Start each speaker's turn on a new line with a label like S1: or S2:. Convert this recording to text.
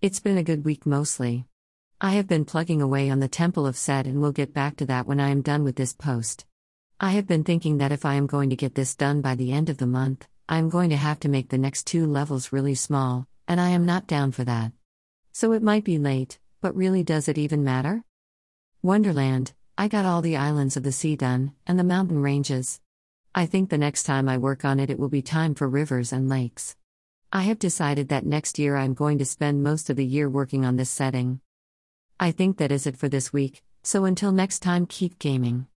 S1: It's been a good week mostly. I have been plugging away on the Temple of Set and will get back to that when I am done with this post. I have been thinking that if I am going to get this done by the end of the month, I am going to have to make the next two levels really small, and I am not down for that. So it might be late, but really does it even matter? Wonderland, I got all the islands of the sea done, and the mountain ranges. I think the next time I work on it, it will be time for rivers and lakes. I have decided that next year I'm going to spend most of the year working on this setting. I think that is it for this week, so until next time, keep gaming.